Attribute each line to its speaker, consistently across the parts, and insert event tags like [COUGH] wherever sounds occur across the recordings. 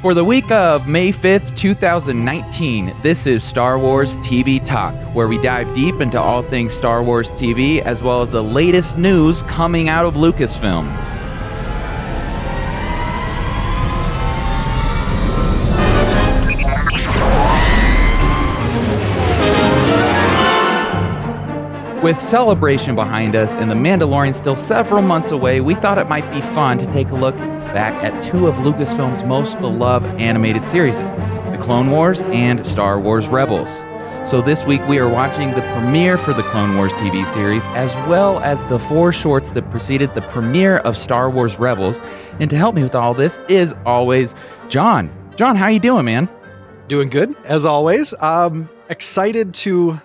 Speaker 1: For the week of May 5th, 2019, this is Star Wars TV Talk, where we dive deep into all things Star Wars TV as well as the latest news coming out of Lucasfilm. With Celebration behind us and The Mandalorian still several months away, we thought it might be fun to take a look back at two of Lucasfilm's most beloved animated series, The Clone Wars and Star Wars Rebels. So this week we are watching the premiere for the Clone Wars TV series as well as the four shorts that preceded the premiere of Star Wars Rebels. And to help me with all this is always John. John, how you doing, man?
Speaker 2: Doing good as always. Um excited to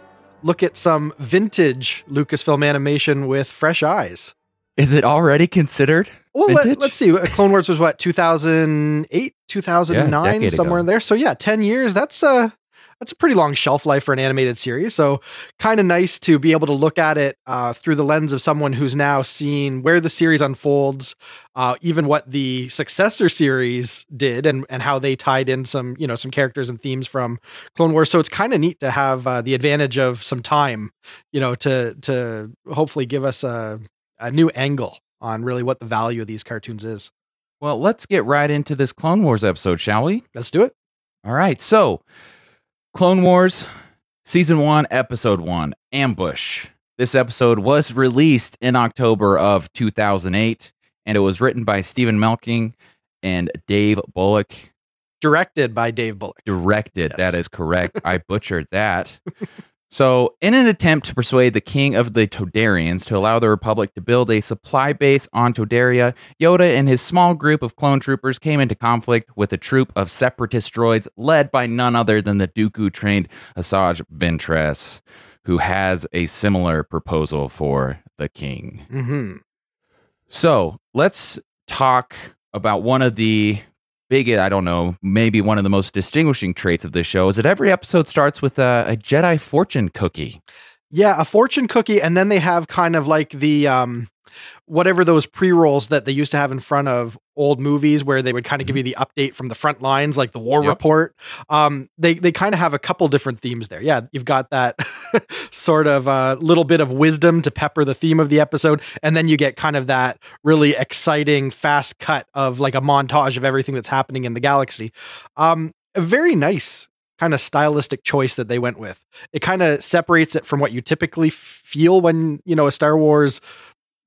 Speaker 2: look at some vintage Lucasfilm animation with fresh eyes.
Speaker 1: Is it already considered?
Speaker 2: Well, let, us see. Clone Wars was what 2008, 2009, yeah, somewhere in there. So yeah, 10 years. That's a that's a pretty long shelf life for an animated series. So kind of nice to be able to look at it uh, through the lens of someone who's now seen where the series unfolds, uh, even what the successor series did, and and how they tied in some you know some characters and themes from Clone Wars. So it's kind of neat to have uh, the advantage of some time, you know, to to hopefully give us a a new angle on really what the value of these cartoons is.
Speaker 1: Well, let's get right into this Clone Wars episode, shall we?
Speaker 2: Let's do it.
Speaker 1: All right. So, Clone Wars, Season 1, Episode 1, Ambush. This episode was released in October of 2008, and it was written by Steven Melching and Dave Bullock.
Speaker 2: Directed by Dave Bullock.
Speaker 1: Directed. Yes. That is correct. I butchered that. [LAUGHS] So, in an attempt to persuade the king of the Toydarians to allow the Republic to build a supply base on Toydaria, Yoda and his small group of clone troopers came into conflict with a troop of separatist droids led by none other than the Dooku trained Asajj Ventress, who has a similar proposal for the king.
Speaker 2: Mm-hmm.
Speaker 1: So, let's talk about one of the big, I don't know, maybe one of the most distinguishing traits of this show is that every episode starts with a, a Jedi fortune cookie.
Speaker 2: Yeah, a fortune cookie, and then they have kind of like the um whatever those pre-rolls that they used to have in front of old movies where they would kind of give mm-hmm. you the update from the front lines like the war yep. report um they they kind of have a couple different themes there yeah you've got that [LAUGHS] sort of uh, little bit of wisdom to pepper the theme of the episode and then you get kind of that really exciting fast cut of like a montage of everything that's happening in the galaxy um a very nice kind of stylistic choice that they went with. It kind of separates it from what you typically feel when, you know, a Star Wars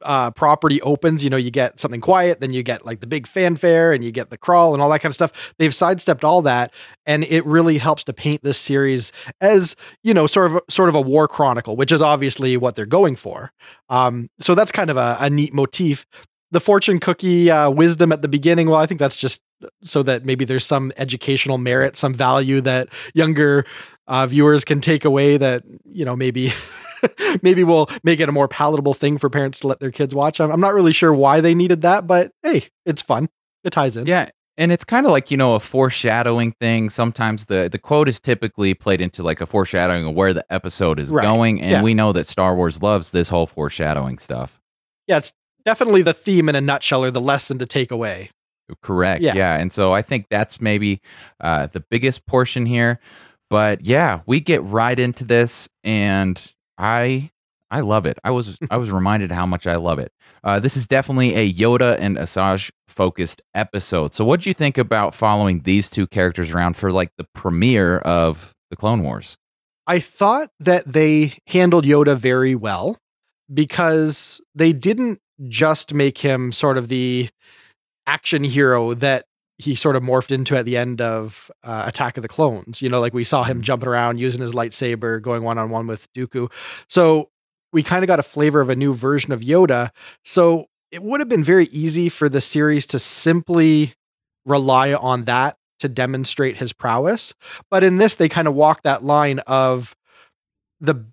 Speaker 2: uh, property opens, you know, you get something quiet, then you get like the big fanfare and you get the crawl and all that kind of stuff. They've sidestepped all that, and it really helps to paint this series as you know, sort of sort of a war chronicle, which is obviously what they're going for. Um, so that's kind of a, a neat motif. The fortune cookie uh, wisdom at the beginning. Well, I think that's just so that maybe there's some educational merit, some value that younger uh, viewers can take away that you know maybe [LAUGHS] [LAUGHS] maybe we'll make it a more palatable thing for parents to let their kids watch. I'm, I'm not really sure why they needed that, but hey, it's fun. It ties in.
Speaker 1: Yeah. And it's kind of like, you know, a foreshadowing thing. Sometimes the, the quote is typically played into like a foreshadowing of where the episode is right. going. And yeah. we know that Star Wars loves this whole foreshadowing stuff.
Speaker 2: Yeah, it's definitely the theme in a nutshell or the lesson to take away.
Speaker 1: Correct. Yeah. yeah. And so I think that's maybe uh, the biggest portion here. But yeah, we get right into this. And I I love it. I was I was reminded how much I love it. Uh, this is definitely a Yoda and Asajj focused episode. So, what do you think about following these two characters around for like the premiere of the Clone Wars?
Speaker 2: I thought that they handled Yoda very well because they didn't just make him sort of the action hero that he sort of morphed into at the end of uh, Attack of the Clones. You know, like we saw him mm-hmm. jumping around using his lightsaber, going one on one with Dooku. So we kind of got a flavor of a new version of Yoda. So it would have been very easy for the series to simply rely on that to demonstrate his prowess. But in this, they kind of walk that line of the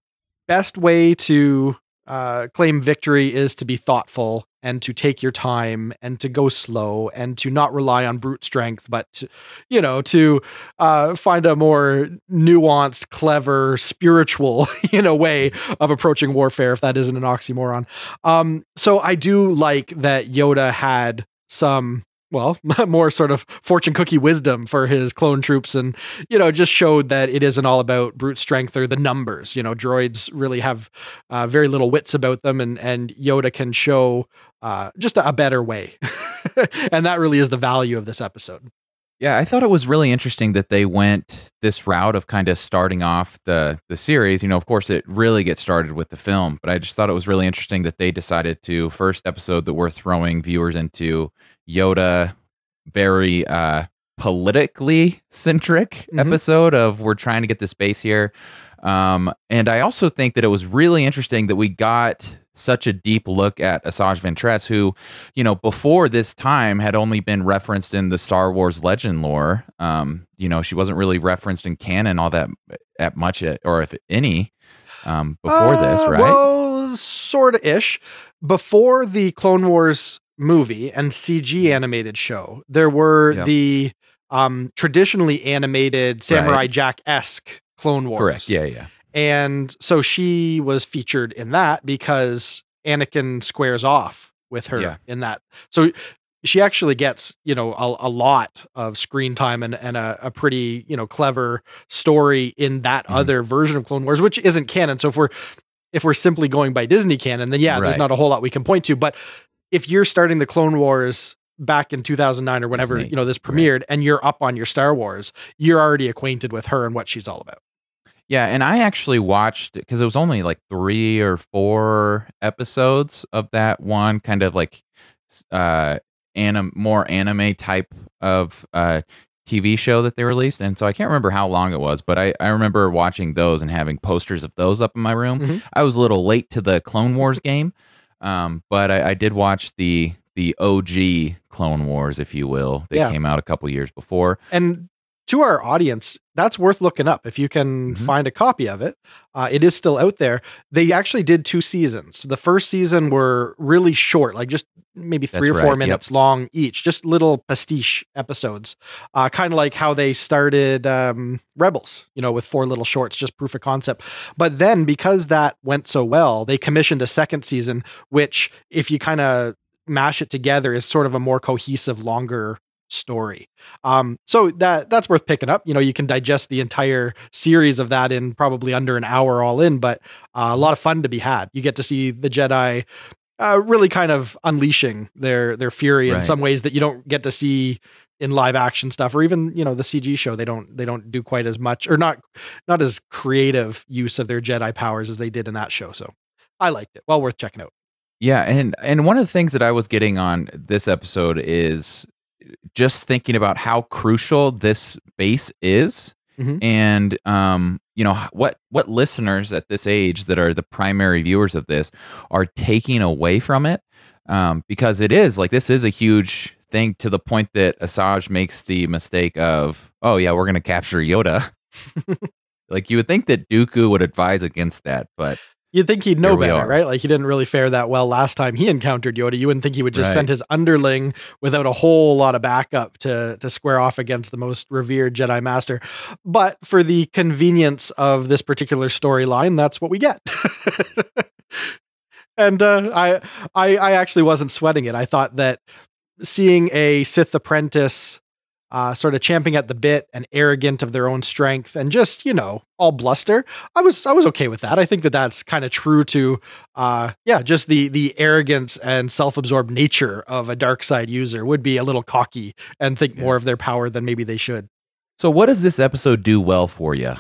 Speaker 2: best way to uh, claim victory is to be thoughtful and to take your time and to go slow and to not rely on brute strength, but to, you know to uh, find a more nuanced, clever, spiritual [LAUGHS] you know way of approaching warfare. If that isn't an oxymoron, um, so I do like that Yoda had some well, [LAUGHS] more sort of fortune cookie wisdom for his clone troops and, you know, just showed that it isn't all about brute strength or the numbers. You know, droids really have uh, very little wits about them and, and Yoda can show uh, just a, a better way. [LAUGHS] and that really is the value of this episode.
Speaker 1: Yeah, I thought it was really interesting that they went this route of kind of starting off the the series. You know, of course, it really gets started with the film, but I just thought it was really interesting that they decided to first episode that we're throwing viewers into Yoda, very uh, politically centric mm-hmm. episode of we're trying to get the space here. Um, and I also think that it was really interesting that we got such a deep look at Asajj Ventress, who, you know, before this time had only been referenced in the Star Wars legend lore. Um, you know, she wasn't really referenced in canon all that at much, uh, or if any, um, before uh, this, right?
Speaker 2: Well, sort of ish. Before the Clone Wars movie and CG animated show, there were yep. the um, traditionally animated Samurai right. Jack esque Clone Wars.
Speaker 1: Correct. Yeah, yeah.
Speaker 2: And so she was featured in that because Anakin squares off with her yeah. in that. So she actually gets, you know, a, a lot of screen time and, and a, a, pretty, you know, clever story in that mm. other version of Clone Wars, which isn't canon. So if we're if we're simply going by Disney canon, then yeah, right. there's not a whole lot we can point to. But if you're starting the Clone Wars back in 2009 or whenever, you know, this premiered right. and you're up on your Star Wars, you're already acquainted with her and what she's all about.
Speaker 1: Yeah, and I actually watched because it was only like three or four episodes of that one kind of like uh anim more anime type of uh TV show that they released. And so I can't remember how long it was, but I, I remember watching those and having posters of those up in my room. Mm-hmm. I was a little late to the Clone Wars game. Um, but I, I did watch the the OG Clone Wars, if you will. They yeah. came out a couple years before.
Speaker 2: And to our audience, that's worth looking up if you can mm-hmm. find a copy of it. Uh, it is still out there. They actually did two seasons. The first season were really short, like just maybe three that's or four right. minutes yep. long each, just little pastiche episodes, uh, kind of like how they started um, Rebels, you know, with four little shorts, just proof of concept. But then because that went so well, they commissioned a second season, which, if you kind of mash it together, is sort of a more cohesive, longer story. Um, so that that's worth picking up. You know, you can digest the entire series of that in probably under an hour all in, but uh, a lot of fun to be had. You get to see the Jedi uh, really kind of unleashing their their fury right. in some ways that you don't get to see in live action stuff or even you know the CG show they don't they don't do quite as much or not not as creative use of their Jedi powers as they did in that show. So I liked it. Well worth checking out.
Speaker 1: Yeah, and and one of the things that I was getting on this episode is just thinking about how crucial this base is mm-hmm. and um you know what what listeners at this age that are the primary viewers of this are taking away from it um because it is like this is a huge thing to the point that Asajj makes the mistake of oh yeah we're going to capture Yoda [LAUGHS] like you would think that Dooku would advise against that but
Speaker 2: You'd think he'd know better, right? Like he didn't really fare that well last time he encountered Yoda. You wouldn't think he would just right. send his underling without a whole lot of backup to to square off against the most revered Jedi Master. But for the convenience of this particular storyline, that's what we get. [LAUGHS] and uh, I, I, I actually wasn't sweating it. I thought that seeing a Sith apprentice uh, sort of champing at the bit and arrogant of their own strength and just you know all bluster. I was i was okay with that. I think that that's kind of true to uh yeah just the the arrogance and self-absorbed nature of a dark side user would be a little cocky and think yeah. more of their power than maybe they should.
Speaker 1: So what does this episode do well for you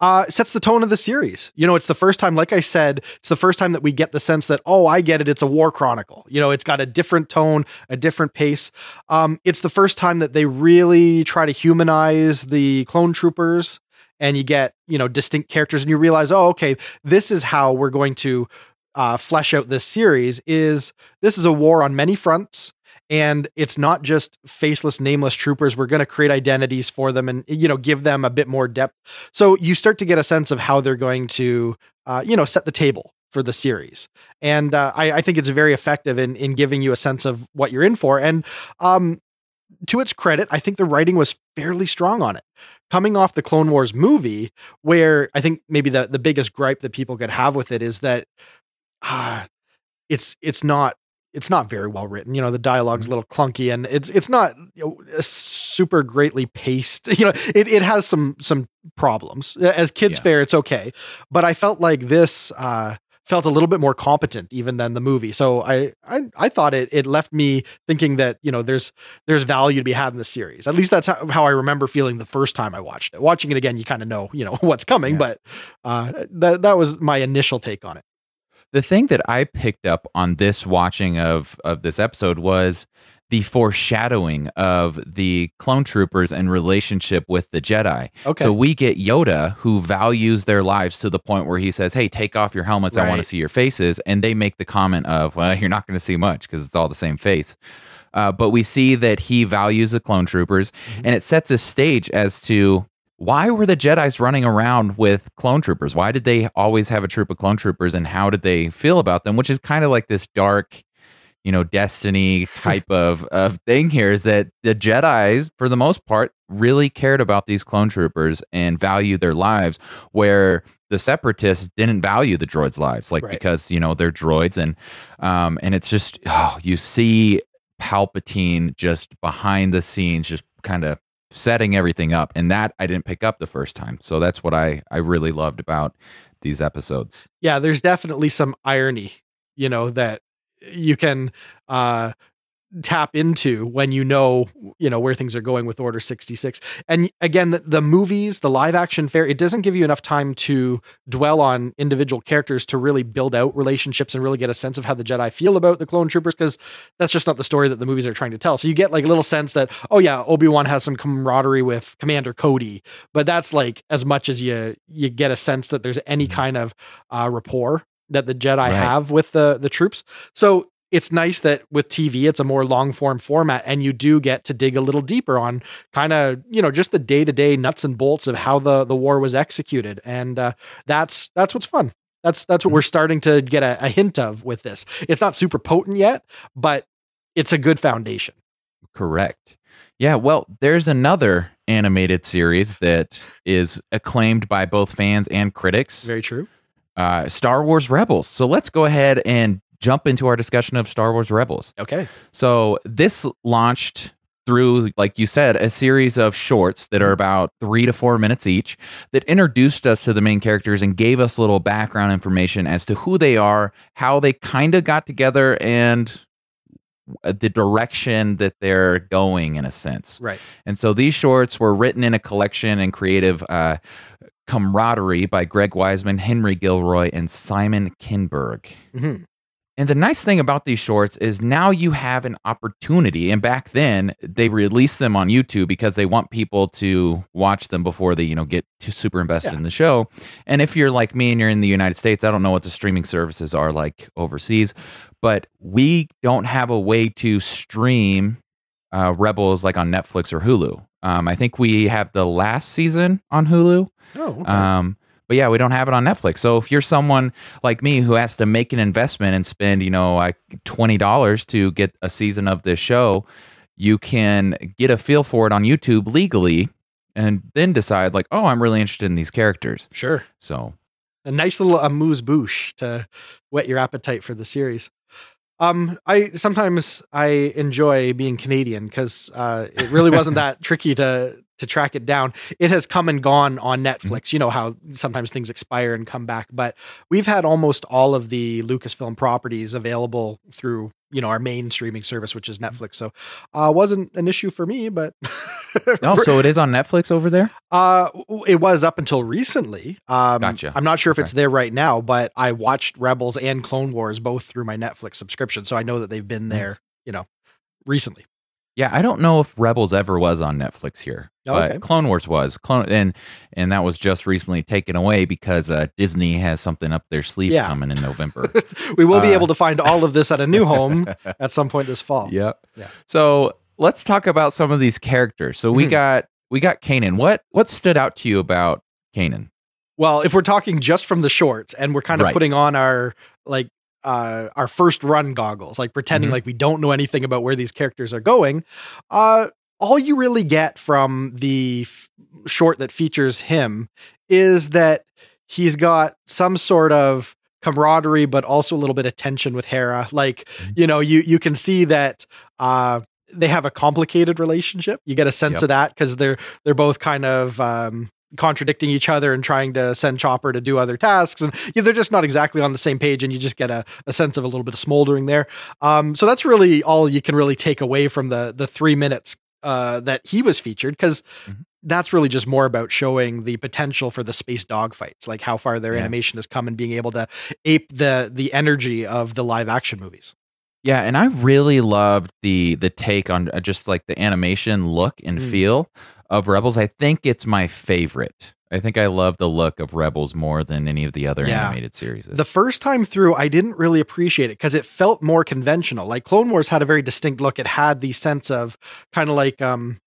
Speaker 2: uh, sets the tone of the series. You know, it's the first time, like I said, it's the first time that we get the sense that, oh, I get it. It's a war chronicle. You know, it's got a different tone, a different pace. Um, it's the first time that they really try to humanize the clone troopers and you get, you know, distinct characters and you realize, oh, okay, this is how we're going to uh, flesh out this series is this is a war on many fronts and it's not just faceless nameless troopers. We're going to create identities for them and you know give them a bit more depth. So you start to get a sense of how they're going to uh, you know set the table for the series. And uh, I, I, think it's very effective in in giving you a sense of what you're in for. And um, to its credit i think the writing was fairly strong on it. Coming off the clone wars movie where i think maybe the, the biggest gripe that people could have with it is that uh, it's it's not it's not very well written. You know, the dialogue's a little clunky and it's it's not you know, super greatly paced. [LAUGHS] You know, it, it has some some problems. As kids
Speaker 1: Yeah.
Speaker 2: fare, it's okay. But I felt like this uh felt a little bit more competent even than the movie. So I I, I thought it it left me thinking that, you know, there's there's value to be had in the series. At least that's how, how I remember feeling the first time I watched it. Watching it again, you kind of know, you know, [LAUGHS] what's coming,
Speaker 1: Yeah.
Speaker 2: but uh that that was my initial take on it.
Speaker 1: The thing that I picked up on this watching of of this episode was the foreshadowing of the clone troopers and relationship with the Jedi.
Speaker 2: Okay.
Speaker 1: So we get Yoda who values their lives to the point where he says, "Hey, take off your helmets. I want to see your faces." And they make the comment of, "Well, you're not going to see much because it's all the same face." Uh, but we see that he values the clone troopers,
Speaker 2: Mm-hmm.
Speaker 1: and it sets a stage as to why were the Jedi's running around with clone troopers? Why did they always have a troop of clone troopers, and how did they feel about them? Which is kind of like this dark, you know, destiny type [LAUGHS] of of thing here. Is that the Jedi's, for the most part, really cared about these clone troopers and valued their lives, where the Separatists didn't value the droids' lives, like
Speaker 2: Right.
Speaker 1: because you know they're droids, and um, and it's just oh, you see Palpatine just behind the scenes, just kind of setting everything up and that i didn't pick up the first time. So that's what i i really loved about these episodes.
Speaker 2: Yeah, there's definitely some irony, you know, that you can uh tap into when you know, you know, where things are going with Order 66. And again, the, the movies, the live action fair, it doesn't give you enough time to dwell on individual characters to really build out relationships and really get a sense of how the Jedi feel about the clone troopers because that's just not the story that the movies are trying to tell. So you get like a little sense that, oh yeah, Obi-Wan has some camaraderie with Commander Cody, but that's like as much as you you get a sense that there's any kind of uh, rapport that the Jedi
Speaker 1: Right.
Speaker 2: have with the the troops. So it's nice that with TV it's a more long form format, and you do get to dig a little deeper on kind of you know just the day to day nuts and bolts of how the the war was executed, and uh, that's that's what's fun. That's that's what we're starting to get a, a hint of with this. It's not super potent yet, but it's a good foundation.
Speaker 1: correct yeah well there's another animated series that is acclaimed by both fans and critics
Speaker 2: Very true.
Speaker 1: uh, star wars rebels so let's go ahead and jump into our discussion of star wars rebels
Speaker 2: Okay.
Speaker 1: So this launched through, like you said, a series of shorts that are about three to four minutes each that introduced us to the main characters and gave us little background information as to who they are, how they kind of got together, and the direction that they're going in a sense.
Speaker 2: Right.
Speaker 1: And so these shorts were written in a collection and creative uh, camaraderie by Greg Weisman, Henry Gilroy, and Simon Kinberg.
Speaker 2: hmm
Speaker 1: And the nice thing about these shorts is now you have an opportunity. And back then, they released them on YouTube because they want people to watch them before they, you know, get too super invested
Speaker 2: Yeah.
Speaker 1: in the show. And if you're like me and you're in the United States, I don't know what the streaming services are like overseas, but we don't have a way to stream uh, Rebels like on Netflix or Hulu. Um, I think we have the last season on Hulu.
Speaker 2: Oh, okay.
Speaker 1: Um, but yeah, we don't have it on Netflix. So if you're someone like me who has to make an investment and spend, you know, like twenty dollars to get a season of this show, you can get a feel for it on YouTube legally, and then decide like, oh, I'm really interested in these characters.
Speaker 2: sure.
Speaker 1: So
Speaker 2: a nice little amuse bouche to whet your appetite for the series. Um, I sometimes I enjoy being Canadian because uh, it really wasn't [LAUGHS] that tricky to to track it down. It has come and gone on Netflix. You know how sometimes things expire and come back, but we've had almost all of the Lucasfilm properties available through you know our main streaming service, which is Netflix. So, uh, wasn't an issue for me, but [LAUGHS]
Speaker 1: oh, so it is on Netflix over there.
Speaker 2: uh, it was up until recently. Um,
Speaker 1: Gotcha.
Speaker 2: I'm not sure if
Speaker 1: Okay.
Speaker 2: it's there right now, but I watched Rebels and Clone Wars both through my Netflix subscription, so I know that they've been there.
Speaker 1: Nice.
Speaker 2: You know, recently.
Speaker 1: Yeah, I don't know if Rebels ever was on Netflix here,
Speaker 2: Oh,
Speaker 1: but
Speaker 2: okay.
Speaker 1: Clone Wars was. Clone and and that was just recently taken away because uh, Disney has something up their sleeve
Speaker 2: Yeah.
Speaker 1: coming in November. [LAUGHS]
Speaker 2: we will be
Speaker 1: Uh,
Speaker 2: able to find all of this at a new home [LAUGHS] at some point this fall.
Speaker 1: Yep.
Speaker 2: Yeah.
Speaker 1: So let's talk about some of these characters. So we
Speaker 2: Mhm.
Speaker 1: got we got Kanan. What what stood out to you about Kanan?
Speaker 2: Well, if we're talking just from the shorts and we're kind of
Speaker 1: Right.
Speaker 2: putting on our like uh our first run goggles, like pretending
Speaker 1: Mhm.
Speaker 2: like we don't know anything about where these characters are going, uh all you really get from the f- short that features him is that he's got some sort of camaraderie, but also a little bit of tension with Hera. Like,
Speaker 1: Mhm.
Speaker 2: you know, you you can see that uh they have a complicated relationship. You get a sense
Speaker 1: Yep.
Speaker 2: of that because they're they're both kind of um contradicting each other and trying to send Chopper to do other tasks. And they're just not exactly on the same page, and you just get a, a sense of a little bit of smoldering there. Um, so that's really all you can really take away from the the three minutes uh, that he was featured because
Speaker 1: Mhm.
Speaker 2: that's really just more about showing the potential for the space dogfights, like how far their
Speaker 1: Yeah.
Speaker 2: animation has come and being able to ape the the energy of the live action movies.
Speaker 1: Yeah, and I really loved the the take on uh, just like the animation look and
Speaker 2: Mm.
Speaker 1: feel of Rebels. I think it's my favorite. I think I love the look of Rebels more than any of the other
Speaker 2: Yeah.
Speaker 1: animated series.
Speaker 2: The first time through, I didn't really appreciate it because it felt more conventional. Like Clone Wars had a very distinct look. It had the sense of kind of like um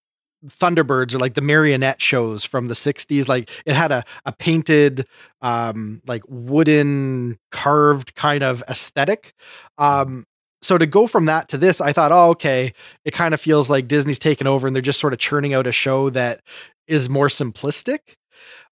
Speaker 2: Thunderbirds or like the marionette shows from the 60s. Like it had a, a painted, um, like wooden carved kind of aesthetic. Um, so to go from that to this, I thought, oh, okay, it kind of feels like Disney's taken over and they're just sort of churning out a show that is more simplistic.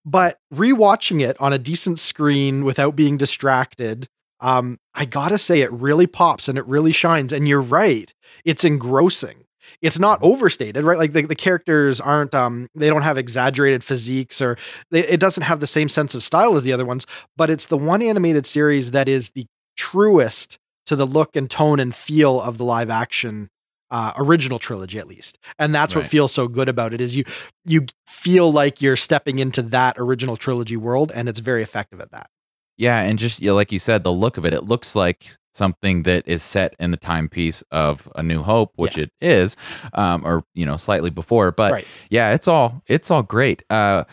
Speaker 2: But rewatching it on a decent screen without being distracted, um, I gotta say it really pops and it really shines. And you're right, it's engrossing. It's not overstated, right? Like the, the characters aren't, um, they don't have exaggerated physiques or they, it doesn't have the same sense of style as the other ones. But it's the one animated series that is the truest to the look and tone and feel of the live action uh, original trilogy at least and that's what feels so good about it is you you feel like you're stepping into that original trilogy world and it's very effective at that
Speaker 1: Yeah, and just you know, like you said, the look of it, it looks like something that is set in the timepiece of A New Hope, which it is, um, or you know, slightly before. But
Speaker 2: right
Speaker 1: yeah, it's all it's all great. Uh,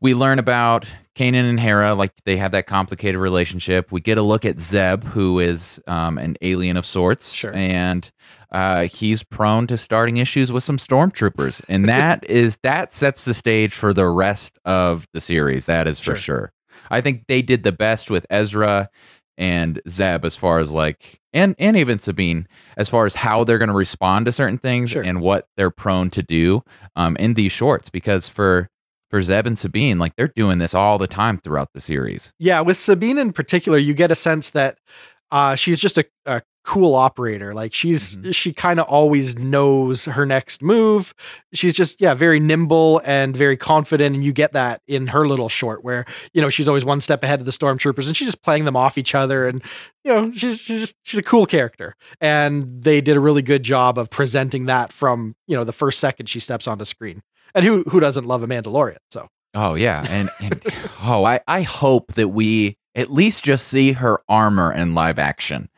Speaker 1: we learn about Kanan and Hera, like they have that complicated relationship. We get a look at Zeb, who is um, an alien of sorts,
Speaker 2: Sure.
Speaker 1: and uh, he's prone to starting issues with some stormtroopers, and [LAUGHS] that is that sets the stage for the rest of the series. That is for
Speaker 2: Sure.
Speaker 1: sure. I think they did the best with Ezra and Zeb as far as like and and even Sabine as far as how they're going to respond to certain things
Speaker 2: Sure.
Speaker 1: and what they're prone to do um, in these shorts because for for Zeb and Sabine like they're doing this all the time throughout the series.
Speaker 2: yeah with sabine in particular you get a sense that uh she's just a, a cool operator like she's
Speaker 1: Mhm.
Speaker 2: she kind of always knows her next move she's just yeah very nimble and very confident and you get that in her little short where you know she's always one step ahead of the stormtroopers and she's just playing them off each other and you know she's she's just she's a cool character and they did a really good job of presenting that from you know the first second she steps onto screen and who who doesn't love a mandalorian so
Speaker 1: Oh yeah, and, and [LAUGHS] oh I I hope that we at least just see her armor in live action.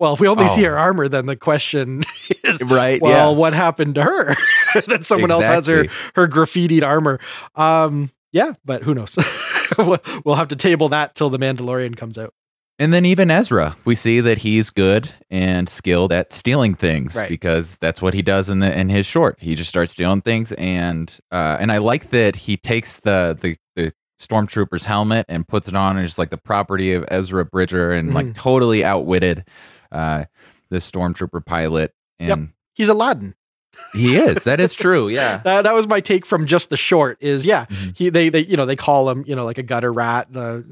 Speaker 2: well if we only see
Speaker 1: Oh.
Speaker 2: her armor then the question [LAUGHS] is
Speaker 1: Right?
Speaker 2: well
Speaker 1: yeah.
Speaker 2: what happened to her [LAUGHS] that someone else has her her graffitied armor um yeah but who knows we'll, we'll have to table that till the mandalorian comes out
Speaker 1: And then even Ezra, we see that he's good and skilled at stealing things
Speaker 2: Right.
Speaker 1: because that's what he does in the in his short. He just starts stealing things, and uh, and I like that he takes the the the stormtrooper's helmet and puts it on, and it's like the property of Ezra Bridger, and like
Speaker 2: Mm-hmm.
Speaker 1: totally outwitted uh, this stormtrooper pilot.
Speaker 2: Yep.
Speaker 1: And
Speaker 2: he's aladdin
Speaker 1: he is. That is true. [LAUGHS] Yeah.
Speaker 2: that, that was my take from just the short is yeah
Speaker 1: Mhm.
Speaker 2: he they they you know they call him you know like a gutter rat the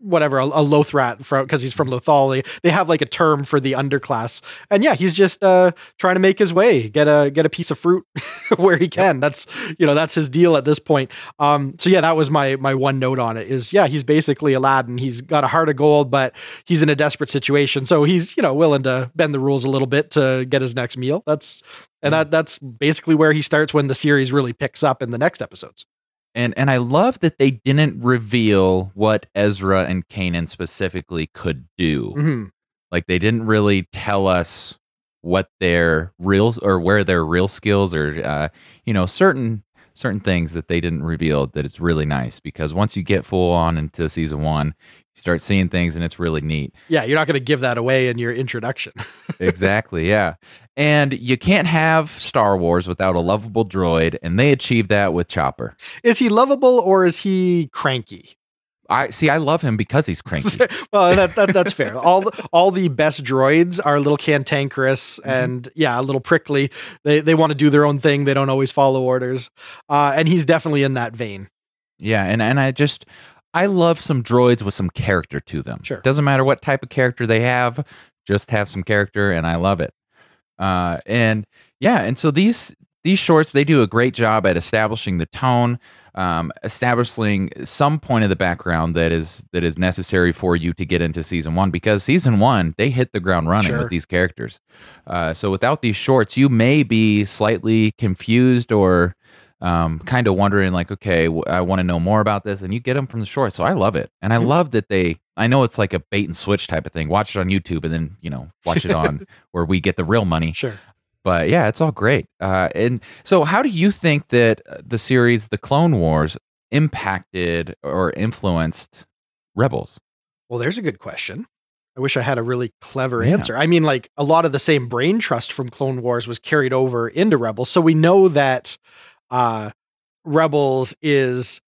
Speaker 2: whatever a, a loth rat from because he's from lothal they, have like a term for the underclass. And yeah he's just uh trying to make his way get a get a piece of fruit [LAUGHS] where he can. That's you know that's his deal at this point. Um so yeah that was my my one note on it is yeah he's basically aladdin. He's got a heart of gold but he's in a desperate situation. So he's you know willing to bend the rules a little bit to get his next meal. That's and that that's basically where he starts when the series really picks up in the next episodes.
Speaker 1: And and I love that they didn't reveal what Ezra and Kanan specifically could do.
Speaker 2: Mhm.
Speaker 1: Like they didn't really tell us what their real or where their real skills or uh, you know certain certain things that they didn't reveal that it's really nice because once you get full on into season one you start seeing things and it's really neat
Speaker 2: Yeah, you're not going to give that away in your introduction. [LAUGHS]
Speaker 1: exactly yeah and you can't have star wars without a lovable droid and they achieved that with chopper
Speaker 2: is he lovable or is he cranky?
Speaker 1: i see i love him because he's cranky [LAUGHS]
Speaker 2: well, that, that that's fair. [LAUGHS] All the, all the best droids are a little cantankerous and yeah, a little prickly. They they want to do their own thing. They don't always follow orders. Uh, and he's definitely in that vein.
Speaker 1: Yeah, and and I just I love some droids with some character to them.
Speaker 2: Sure.
Speaker 1: Doesn't matter what type of character they have, just have some character, and I love it. Uh, and yeah, and so these these shorts they do a great job at establishing the tone, um, establishing some point of the background that is that is necessary for you to get into season one. Because season one they hit the ground running
Speaker 2: Sure.
Speaker 1: with these characters. Uh, so without these shorts, you may be slightly confused or um, kind of wondering like, okay, w- I want to know more about this, and you get them from the shorts. So I love it, and I love that they. I know it's like a bait and switch type of thing. Watch it on YouTube, and then you know watch it on [LAUGHS] where we get the real money.
Speaker 2: Sure.
Speaker 1: But yeah, it's all great. Uh, and so, how do you think that uh, the series, The Clone Wars, impacted or influenced Rebels?
Speaker 2: Well, there's a good question. I wish I had a really clever
Speaker 1: Yeah.
Speaker 2: answer. I mean, like a lot of the same brain trust from Clone Wars was carried over into Rebels. So we know that uh, Rebels is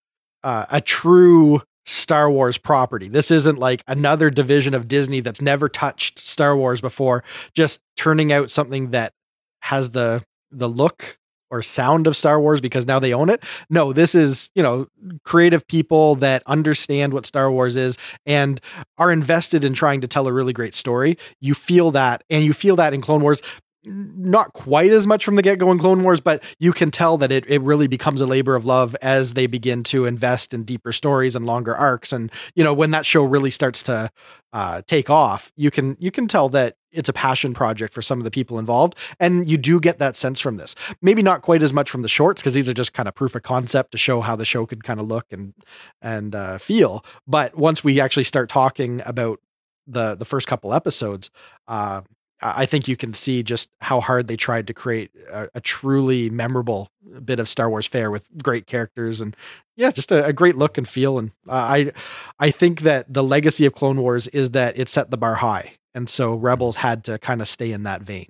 Speaker 2: uh, a true Star Wars property. This isn't like another division of Disney that's never touched Star Wars before, just turning out something that has the the look or sound of Star Wars because now they own it. No, this is, you know, creative people that understand what Star Wars is and are invested in trying to tell a really great story. You feel that, and you feel that in Clone Wars. Not quite as much from the get go in Clone Wars, but you can tell that it, it really becomes a labor of love as they begin to invest in deeper stories and longer arcs. And you know when that show really starts to uh, take off, you can you can tell that it's a passion project for some of the people involved, and you do get that sense from this. Maybe not quite as much from the shorts because these are just kind of proof of concept to show how the show could kind of look and and uh, feel. But once we actually start talking about the the first couple episodes, uh, I think you can see just how hard they tried to create a, a truly memorable bit of Star Wars fare with great characters and yeah, just a, a great look and feel. And uh, I I think that the legacy of Clone Wars is that it set the bar high, and so Rebels had to kind of stay in that vein.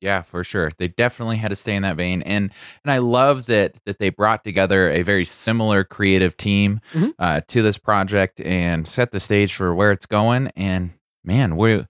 Speaker 1: Yeah, for sure. They definitely had to stay in that vein, and and I love that that they brought together a very similar creative team
Speaker 2: Mhm.
Speaker 1: uh, to this project and set the stage for where it's going. And man, we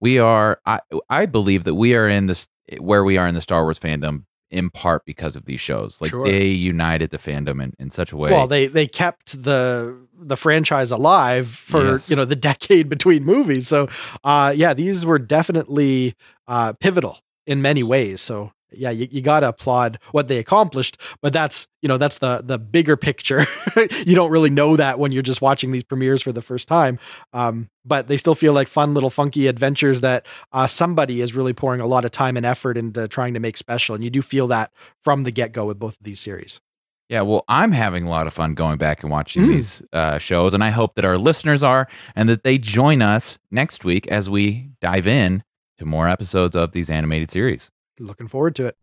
Speaker 1: we are. I I believe that we are in this where we are in the Star Wars fandom in part because of these shows. Like
Speaker 2: Sure.
Speaker 1: they united the fandom in, in such a way.
Speaker 2: Well, they they kept the the franchise alive for
Speaker 1: Yes.
Speaker 2: you know the [LAUGHS] decade between movies. So, uh, yeah, these were definitely uh, pivotal in many ways. So, yeah, you, you got to applaud what they accomplished. But that's you know that's the the bigger picture. [LAUGHS] you don't really know that when you're just watching these premieres for the first time. Um, but they still feel like fun little funky adventures that uh, somebody is really pouring a lot of time and effort into trying to make special. And you do feel that from the get go with both of these series.
Speaker 1: Yeah, well, I'm having a lot of fun going back and watching
Speaker 2: Mm.
Speaker 1: these uh, shows, and I hope that our listeners are, and that they join us next week as we dive in to more episodes of these animated series.
Speaker 2: Looking forward to it.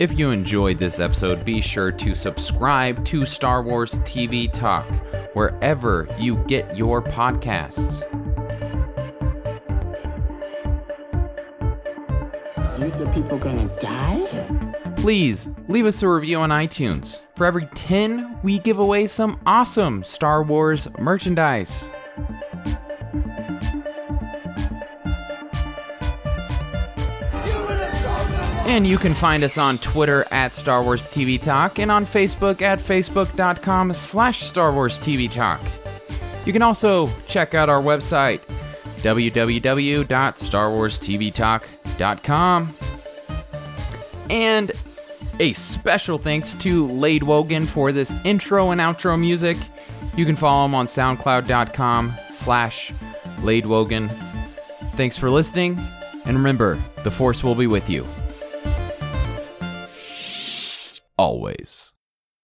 Speaker 1: If you enjoyed this episode, be sure to subscribe to Star Wars TV Talk wherever you get your podcasts.
Speaker 3: Is the people gonna die?
Speaker 1: Please leave us a review on iTunes. For every 10, we give away some awesome Star Wars merchandise. And you can find us on Twitter at Star Wars TV Talk and on Facebook at facebook.com slash Star Wars TV Talk. You can also check out our website, www.starwarstvtalk.com. And a special thanks to Lade Wogan for this intro and outro music. You can follow him on soundcloud.com slash Lade Wogan. Thanks for listening, and remember, the Force will be with you. Always.